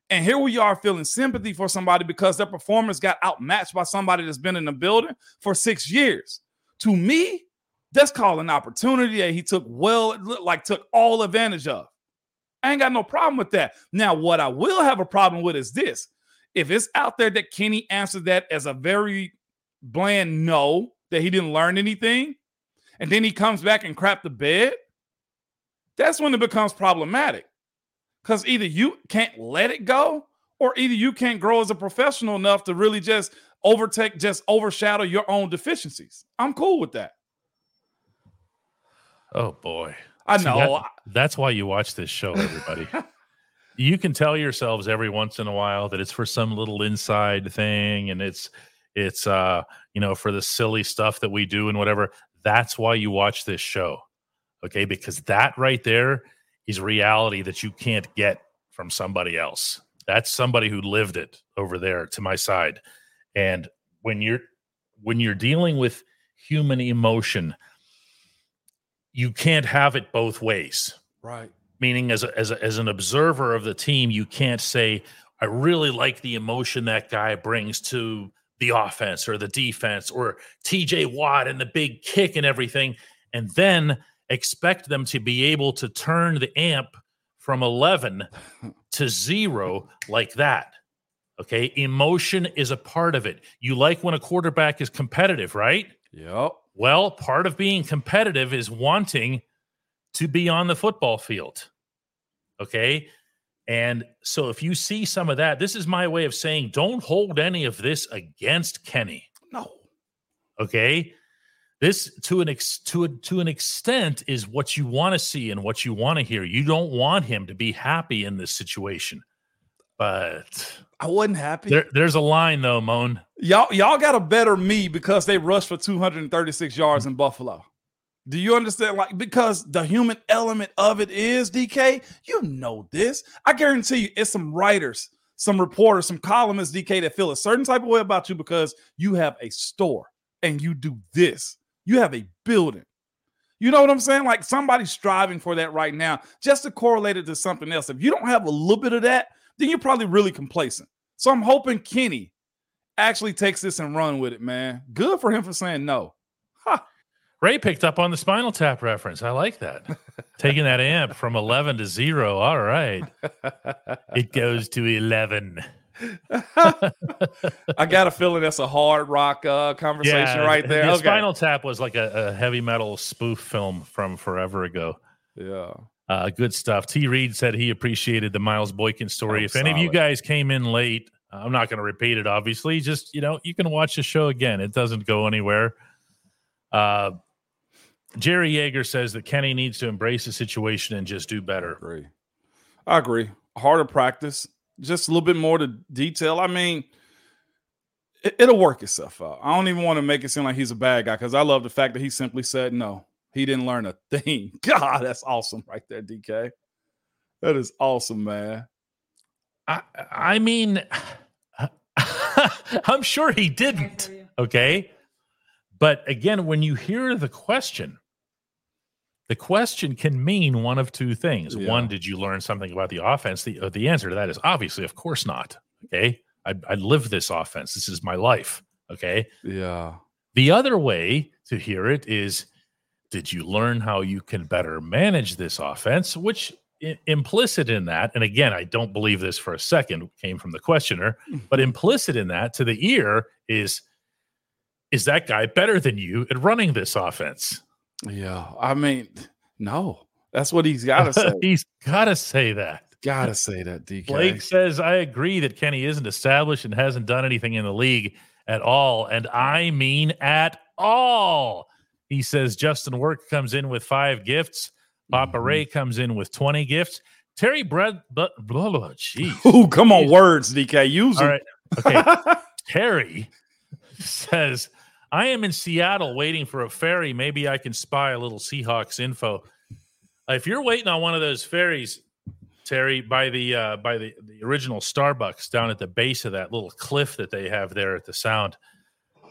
And here we are feeling sympathy for somebody because their performance got outmatched by somebody that's been in the building for six years. To me, that's called an opportunity that he took well, like took all advantage of. I ain't got no problem with that. Now, what I will have a problem with is this. If it's out there that Kenny answered that as a very bland no, that he didn't learn anything, and then he comes back and crap the bed, that's when it becomes problematic. Because either you can't let it go, or either you can't grow as a professional enough to really just overtake, just overshadow your own deficiencies. I'm cool with that. Oh boy. I See, know. that- that's why you watch this show, everybody. <laughs> you can tell yourselves every once in a while that it's for some little inside thing and it's it's uh you know for the silly stuff that we do and whatever that's why you watch this show okay because that right there is reality that you can't get from somebody else that's somebody who lived it over there to my side and when you're when you're dealing with human emotion you can't have it both ways right. meaning as a, as a, as an observer of the team, you can't say I really like the emotion that guy brings to the offense or the defense or TJ Watt and the big kick and everything, and then expect them to be able to turn the amp from 11 <laughs> to zero like that. Okay. Emotion is a part of it. You like when a quarterback is competitive, right? Yep. Well, part of being competitive is wanting to be on the football field. Okay. And so if you see some of that, this is my way of saying don't hold any of this against Kenny. No. Okay. This to an ex, to a, to an extent is what you want to see and what you want to hear. You don't want him to be happy in this situation. But I wasn't happy. there, there's a line though, Moan. Y'all, y'all got a better me because they rushed for 236 yards in Buffalo. Do you understand? Like, because the human element of it is DK, you know this. I guarantee you, it's some writers, some reporters, some columnists, DK, that feel a certain type of way about you because you have a store and you do this. You have a building. You know what I'm saying? Like somebody's striving for that right now, just to correlate it to something else. If you don't have a little bit of that, then you're probably really complacent. So I'm hoping Kenny actually takes this and run with it, man. Good for him for saying no. Ha. Ray picked up on the Spinal Tap reference. I like that. <laughs> Taking that amp from 11 to 0. All right. It goes to 11. <laughs> I got a feeling that's a hard rock uh, conversation right there. The okay. Spinal Tap was like a, a heavy metal spoof film from forever ago. yeah. Uh, good stuff. T. Reed said he appreciated the Miles Boykin story. Oh, if any of you guys came in late, I'm not going to repeat it, obviously. Just, you know, you can watch the show again. It doesn't go anywhere. Uh, Jerry Yeager says that Kenny needs to embrace the situation and just do better. agree. I agree. Harder practice, just a little bit more to detail. I mean, it, it'll work itself out. I don't even want to make it seem like he's a bad guy because I love the fact that he simply said no. He didn't learn a thing. <laughs> God, that's awesome right there, DK. That is awesome, man. I, I mean, <laughs> I'm sure he didn't. Okay. But again, when you hear the question, the question can mean one of two things. Yeah. One, did you learn something about the offense? The, uh, the answer to that is obviously, of course not. Okay. I, I live this offense. This is my life. Okay. Yeah. The other way to hear it is did you learn how you can better manage this offense? Which i- implicit in that, and again, I don't believe this for a second, came from the questioner, hmm. but implicit in that to the ear is is that guy better than you at running this offense? Yeah. I mean, no. That's what he's got to say. <laughs> He's got to say that. Gotta say that, DK. Blake says, I agree that Kenny isn't established and hasn't done anything in the league at all. And I mean at all. He says Justin Work comes in with five gifts. Papa Mhm. Ray comes in with 20 gifts. Terry Bread, but blah, blah, jeez. Ooh, come on, words, DK. Use All them. right. Okay. <laughs> Terry says, I am in Seattle waiting for a ferry. Maybe I can spy a little Seahawks info. If you're waiting on one of those ferries, Terry, by the uh, by the, the original Starbucks down at the base of that little cliff that they have there at the Sound,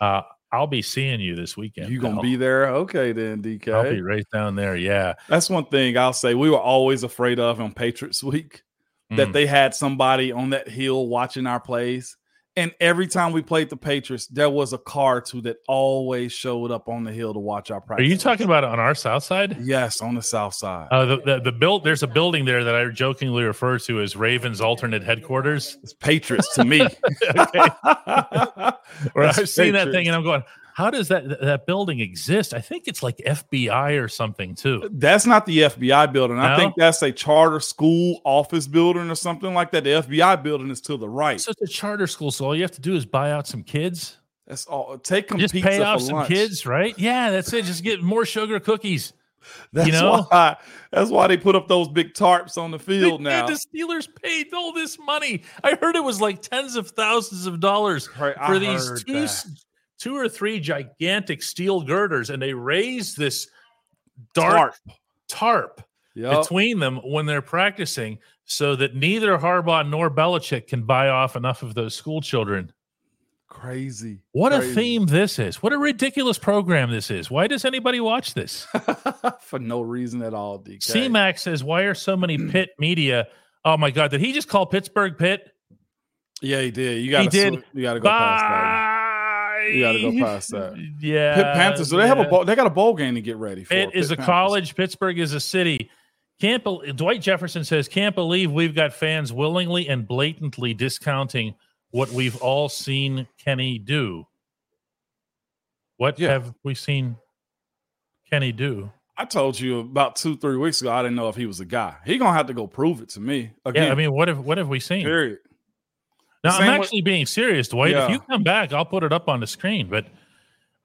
uh, I'll be seeing you this weekend. you gonna pal. be there? Okay, then, DK. I'll be right down there. Yeah. That's one thing I'll say we were always afraid of on Patriots Week that Mm. they had somebody on that hill watching our plays. And every time we played the Patriots, there was a car too that always showed up on the hill to watch our practice. Are you talking about it on our south side? Yes, on the south side. Uh, the, the the build there's a building there that I jokingly refer to as Ravens alternate headquarters. it's Patriots to me. <laughs> okay. <laughs> Where I've seen that thing and I'm going, how does that that building exist? I think it's like FBI or something too. That's not the FBI building. I think that's a charter school office building or something like that. The FBI building is to the right. So it's a charter school, so all you have to do is buy out some kids. That's all. Take them Just pay off some lunch. kids, right? Yeah, that's it. Just get more sugar cookies. <laughs> That's know? why. That's why they put up those big tarps on the field and now. the Steelers paid all this money. I heard it was like tens of thousands of dollars Right, I for these two, that. S- two or three gigantic steel girders, and they raise this dark tarp, Yep. between them when they're practicing, so that neither Harbaugh nor Belichick can buy off enough of those school children. Crazy. What a theme this is! What a ridiculous program this is! Why does anybody watch this? <laughs> for no reason at all. DK. C-Mac says, "Why are so many <clears throat> Pitt media?" Oh my God! Did he just call Pittsburgh Pitt? Yeah, he did. You got to. did. You got to go past that. You gotta go past that. <laughs> Yeah. Pitt Panthers. So they have a yeah. bowl, they got a bowl game to get ready for. Pitt is a Panthers. college. Pittsburgh is a city. Can't bel Dwight Jefferson says, "Can't believe we've got fans willingly and blatantly discounting what we've all seen Kenny do." What Yeah. have we seen Kenny do? I told you about two, three weeks ago. I didn't know if he was a guy. He gonna have to go prove it to me. Again, Yeah, I mean, what have what have we seen? period. Now, Same I'm with- actually being serious, Dwight. If you come back, I'll put it up on the screen. But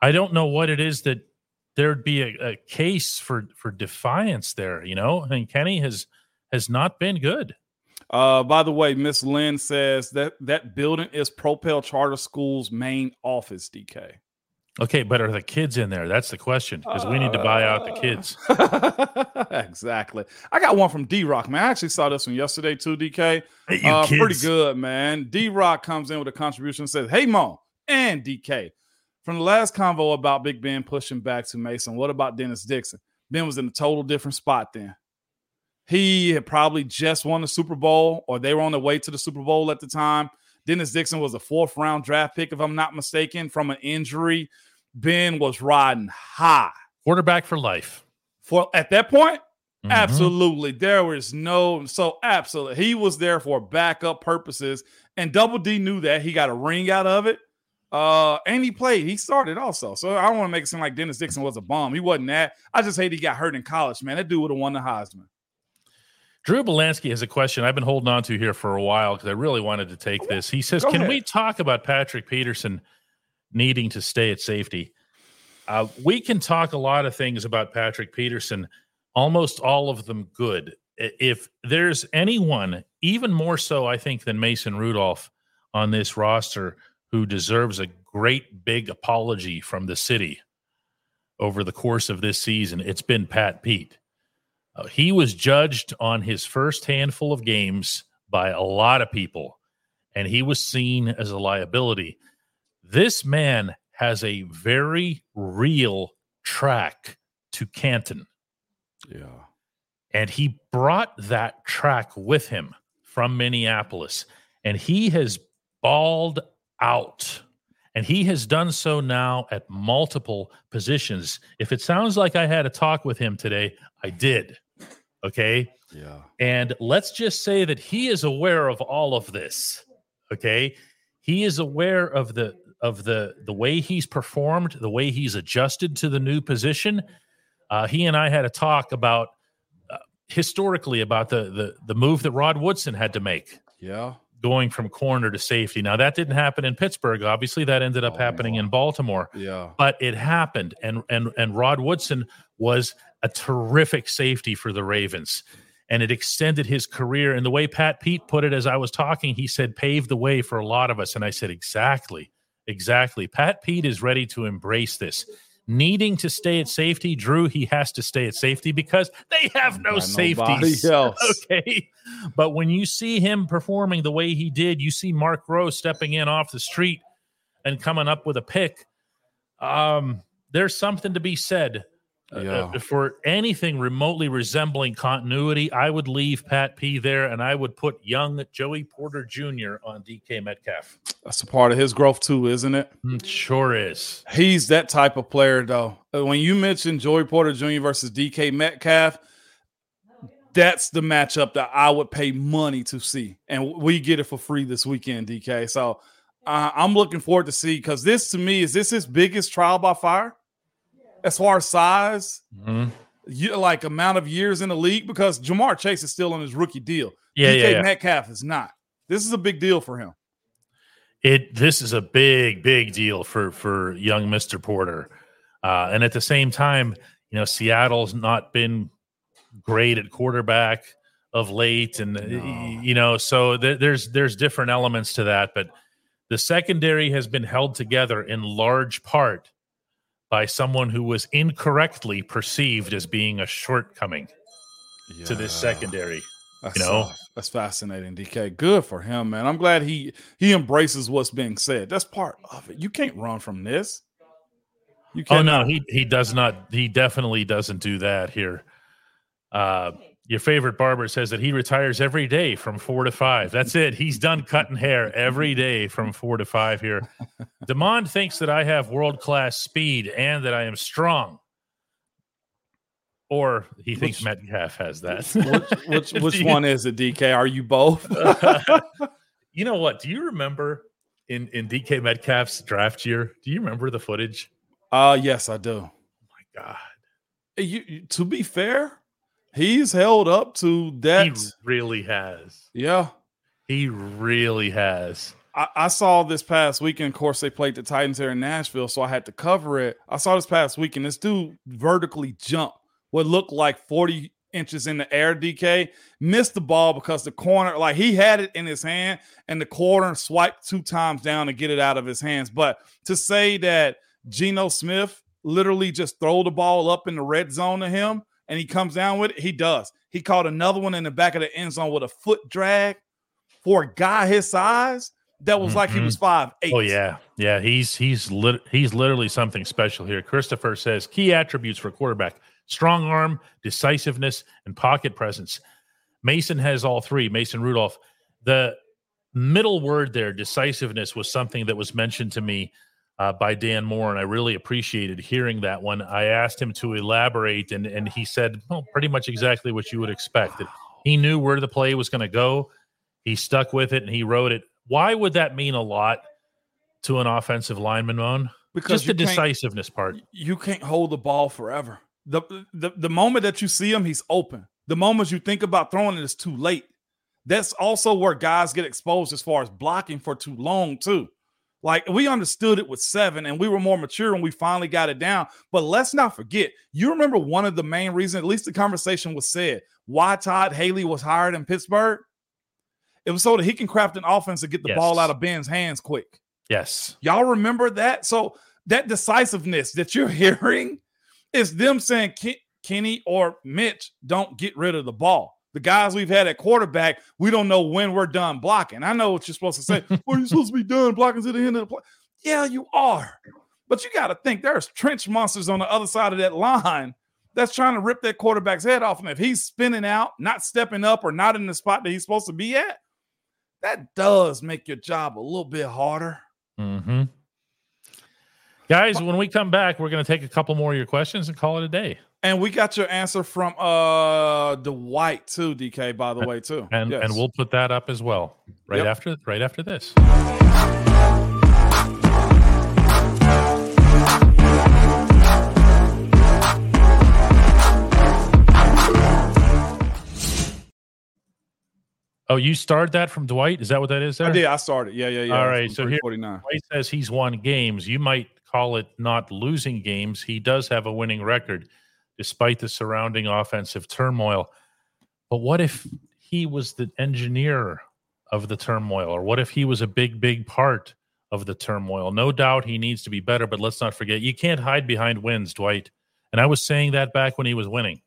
I don't know what it is that there'd be a, a case for for defiance there. You know, I mean, Kenny has has not been good. Uh, by the way, Miss Lynn says that that building is Propel Charter School's main office. DK. Okay, but are the kids in there? That's the question because we need to buy out the kids. <laughs> exactly. I got one from D Rock, man. I actually saw this one yesterday too, DK. Hey, Uh, pretty good, man. D Rock comes in with a contribution and says, Hey, Mo and DK. From the last convo about Big Ben pushing back to Mason, what about Dennis Dixon? Ben was in a total different spot then. He had probably just won the Super Bowl, or they were on the way to the Super Bowl at the time. Dennis Dixon was a fourth round draft pick, if I'm not mistaken, from an injury. Ben was riding high. Quarterback for life. For at that point, Mhm. Absolutely. There was no, so absolutely. He was there for backup purposes. And Double D knew that. He got a ring out of it. Uh, and he played. He started also. So I don't want to make it seem like Dennis Dixon was a bomb. He wasn't that. I just hate he got hurt in college, man. That dude would have won the Heisman. Drew Belansky has a question I've been holding on to here for a while because I really wanted to take this. He says, Go Can ahead. we talk about Patrick Peterson needing to stay at safety? Uh, we can talk a lot of things about Patrick Peterson, almost all of them good. If there's anyone, even more so, I think, than Mason Rudolph on this roster who deserves a great big apology from the city over the course of this season, it's been Pat Pete. Uh, he was judged on his first handful of games by a lot of people, and he was seen as a liability. This man has a very real track to Canton, Yeah. and he brought that track with him from Minneapolis, and he has balled out. And he has done so now at multiple positions. If it sounds like I had a talk with him today, I did. Okay. Yeah. And let's just say that he is aware of all of this. Okay. He is aware of the of the the way he's performed, the way he's adjusted to the new position. Uh, he and I had a talk about uh, historically about the the the move that Rod Woodson had to make Yeah. going from corner to safety. Now that didn't happen in Pittsburgh. Obviously, that ended up happening in Baltimore Yeah. but it happened and and and Rod Woodson was a terrific safety for the Ravens and it extended his career. And the way Pat Pete put it as I was talking he said paved the way for a lot of us. And I said exactly exactly. Pat Pete is ready to embrace this. Needing to stay at safety Drew he has to stay at safety because they have no safeties. <laughs> okay. But when you see him performing the way he did you see Eric Rowe stepping in off the street and coming up with a pick. Um, there's something to be said. Uh, Yeah. uh, for anything remotely resembling continuity, I would leave Pat P there and I would put young Joey Porter Jr. on DK Metcalf. That's a part of his growth too, isn't it? Mm, Sure is. He's that type of player, though. Uh, When you mentioned Joey Porter Jr. versus DK Metcalf, that's the matchup that I would pay money to see, and we get it for free this weekend, DK. So uh, I'm looking forward to see because this, to me, is this his biggest trial by fire as far as size, Mhm. you, like amount of years in the league? Because Ja'Marr Chase is still on his rookie deal. Yeah, DK yeah, yeah. Metcalf is not. This is a big deal for him. It this is a big, big deal for for young Mister Porter, uh, and at the same time, you know, Seattle's not been great at quarterback of late, and No. you know, so th- there's there's different elements to that, but the secondary has been held together in large part by someone who was incorrectly perceived as being a shortcoming to this secondary. That's, you know? uh, that's fascinating, DK. Good for him, man. I'm glad he he embraces what's being said. That's part of it. You can't run from this. You Oh can't. no, he he does not. He definitely doesn't do that here. Uh, your favorite barber says that he retires every day from four to five. That's it. He's done cutting hair every day from four to five here. <laughs> Demond thinks that I have world class speed and that I am strong. Or he thinks Which- Metcalf has that. which which, <laughs> which <laughs> you- one is it, DK? Are you both? you know what? Do you remember in in DK Metcalf's draft year? Do you remember the footage? uh yes, I do. my God. You, you- to be fair, he's held up to that. He really has. yeah. He really has. I, I saw this past weekend. Of course, they played the Titans here in Nashville, so I had to cover it. I saw this past weekend. This dude vertically jumped what looked like 40 inches in the air. DK missed the ball because the corner, like he had it in his hand, and the corner swiped two times down to get it out of his hands. But to say that Geno Smith literally just throw the ball up in the red zone to him and he comes down with it, he does. He caught another one in the back of the end zone with a foot drag for a guy his size. That was like he was mm-hmm. five oh, eight. Oh yeah, yeah. He's he's lit, he's literally something special here. Christopher says key attributes for quarterback: strong arm, decisiveness, and pocket presence. Mason has all three. Mason Rudolph. The middle word there, decisiveness, was something that was mentioned to me uh, by Dan Moore, and I really appreciated hearing that one. I asked him to elaborate, and and he said, well, pretty much exactly what you would expect. He knew where the play was going to go. He stuck with it and he wrote it. Why would that mean a lot to an offensive lineman, Moan? because Just the decisiveness part. you can't hold the ball forever. The, the the moment that you see him, he's open. The moment you think about throwing it, it is too late. That's also where guys get exposed as far as blocking for too long, too. Like we understood it with seven, and we were more mature and we finally got it down. But let's not forget, you remember one of the main reasons, at least the conversation was said, why Todd Haley was hired in Pittsburgh. It was so that he can craft an offense to get the Yes. ball out of Ben's hands quick. Yes. Y'all remember that? So that decisiveness that you're <laughs> hearing is them saying Kenny or Mitch don't get rid of the ball. The guys we've had at quarterback, we don't know when we're done blocking. I know what you're supposed to say. <laughs> well, you're supposed to be done blocking to the end of the play. Yeah, you are. But you got to think there's trench monsters on the other side of that line that's trying to rip that quarterback's head off. And if he's spinning out, not stepping up, or not in the spot that he's supposed to be at, that does make your job a little bit harder. hmm Guys, when we come back, we're going to take a couple more of your questions and call it a day. And we got your answer from uh Dwight too, DK, by the way, too. And Yes. and we'll put that up as well right Yep. after right after this. Oh, you started that from Dwight? Is that what that is there? I did. I started. Yeah, yeah, yeah. All right, so here- Dwight says he's won games. You might call it not losing games. He does have a winning record despite the surrounding offensive turmoil. But what if he was the engineer of the turmoil? Or what if he was a big, big part of the turmoil? No doubt he needs to be better, but let's not forget you can't hide behind wins, Dwight. And I was saying that back when he was winning.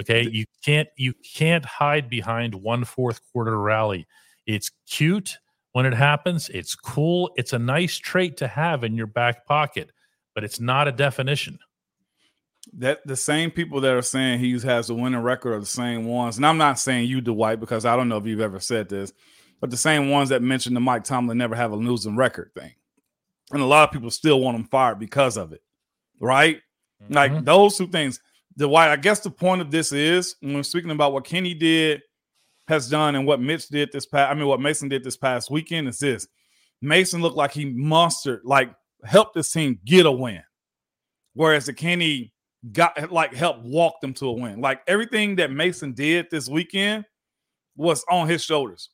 Okay, you can't you can't hide behind one fourth quarter rally. It's cute when it happens. It's cool. It's a nice trait to have in your back pocket, but it's not a definition. That the same people that are saying he has a winning record are the same ones. And I'm not saying you, Dwight, because I don't know if you've ever said this, but the same ones that mentioned the Mike Tomlin never have a losing record thing. And a lot of people still want him fired because of it. Right? Like Mhm. those two things. Why I guess the point of this is when we're speaking about what Kenny did, has done, and what Mitch did this past. I mean, what Mason did this past weekend is this: Mason looked like he mustered, like helped this team get a win, whereas the Kenny got like helped walk them to a win. Like everything that Mason did this weekend was on his shoulders.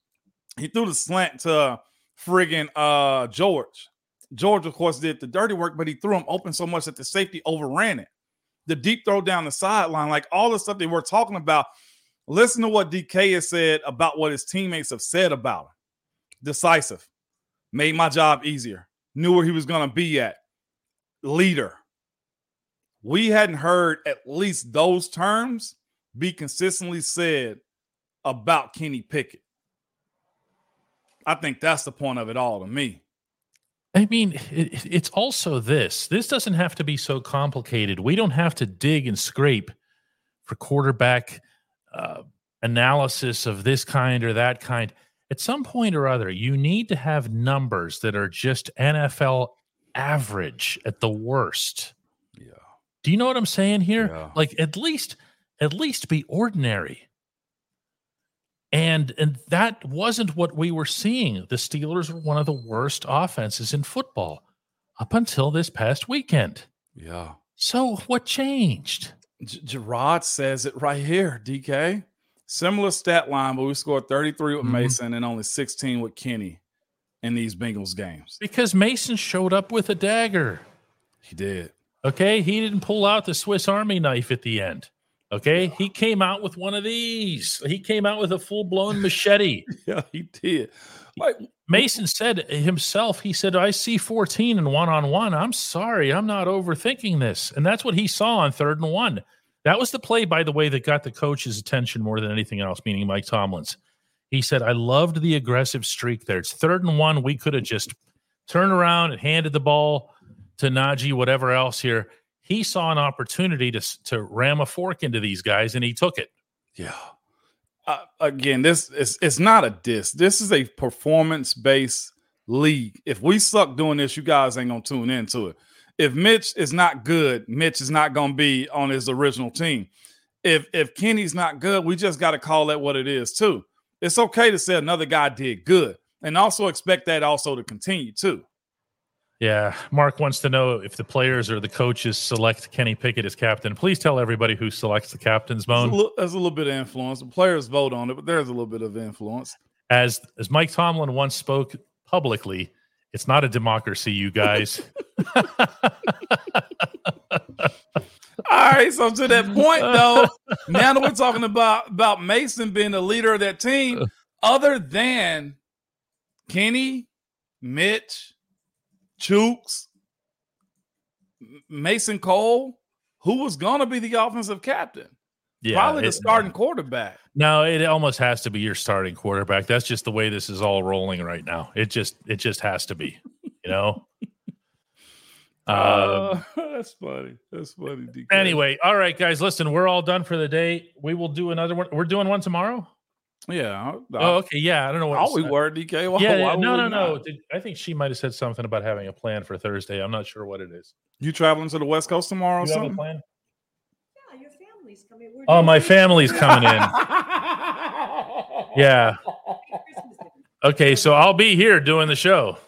He threw the slant to friggin' uh George. George, of course, did the dirty work, but he threw him open so much that the safety overran it. The deep throw down the sideline, like all the stuff that we're talking about. Listen to what DK has said about what his teammates have said about him. Decisive, made my job easier, knew where he was going to be at, leader. We hadn't heard at least those terms be consistently said about Kenny Pickett. I think that's the point of it all to me. I mean, it, it's also this. This doesn't have to be so complicated. We don't have to dig and scrape for quarterback uh, analysis of this kind or that kind. At some point or other, you need to have numbers that are just NFL average at the worst. Do you know what I'm saying here? Yeah. Like at least, at least be ordinary. And and that wasn't what we were seeing. The Steelers were one of the worst offenses in football up until this past weekend. Yeah. So what changed? G- Gerard says it right here, DK. Similar stat line, but we scored 33 with Mhm. Mason and only 16 with Kenny in these Bengals games. Because Mason showed up with a dagger. He did. Okay. He didn't pull out the Swiss Army knife at the end. Okay. He came out with one of these. He came out with a full blown machete. <laughs> Yeah, he did. Like, Mason said himself, he said, I see 14 and one on one. I'm sorry. I'm not overthinking this. And that's what he saw on third and one. That was the play, by the way, that got the coach's attention more than anything else, meaning Mike Tomlin's. He said, I loved the aggressive streak there. It's third and one. We could have just turned around and handed the ball to Najee, whatever else here. He saw an opportunity to, to ram a fork into these guys, and he took it. yeah. Uh, again, this is it's not a diss. This is a performance based league. If we suck doing this, you guys ain't gonna tune into it. If Mitch is not good, Mitch is not gonna be on his original team. If if Kenny's not good, we just got to call that what it is too. It's okay to say another guy did good, and also expect that also to continue too. Yeah, Mark wants to know if the players or the coaches select Kenny Pickett as captain. Please tell everybody who selects the captain's There's a, bone. little, there's a little bit of influence. The players vote on it, but there's a little bit of influence. As as Mike Tomlin once spoke publicly, it's not a democracy, you guys. <laughs> All right, so to that point though, now that we're talking about about Mason being the leader of that team, uh. other than Kenny, Mitch, Chooks, Mason Cole, who was going to be the offensive captain? yeah, Probably the it- starting quarterback. No, it almost has to be your starting quarterback. That's just the way this is all rolling right now. It just it just has to be, you know. <laughs> Um, Uh, that's funny. That's funny. DK. anyway, all right, guys, listen, we're all done for the day. We will do another one. We're doing one tomorrow. Yeah. Oh, okay, yeah. I don't know what. All we were DK. Why- yeah, why no, no, no. Did, I think she might have said something about having a plan for Thursday. I'm not sure what it is. You traveling to the West Coast tomorrow or You have a plan? Yeah, your family's coming. We're Oh, my family's coming in. Yeah. <laughs> Okay, so I'll be here doing the show.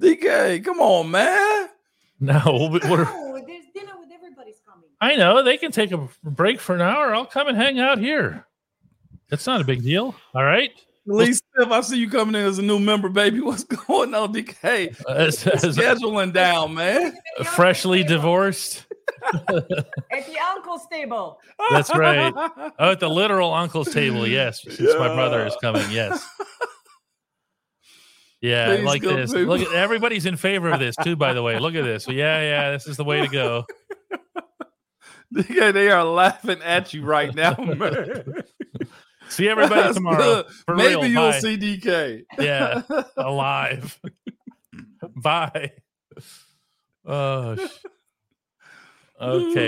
DK, come on, man. <laughs> No, we'll be, we're, No, there's dinner with everybody's coming. I know they can take a break for an hour. I'll come and hang out here. It's not a big deal. All right. Lee Steph, I see you coming in as a new member, baby. <laughs> What's going on, DK? <laughs> As, as Scheduling down, man. freshly divorced. <laughs> At the uncle's table. That's right. Oh, at the literal uncle's table. Yes, since my brother is coming. Yes. Yeah, I Please like this. people. Look, at, everybody's in favor of this too. By the way, look at this. Yeah, yeah, this is the way to go. DK, they are laughing at you right now, man. See everybody tomorrow. Maybe real. you'll Bye. see DK. Yeah, <laughs> alive. <laughs> Bye. Oh, sh- <laughs> okay.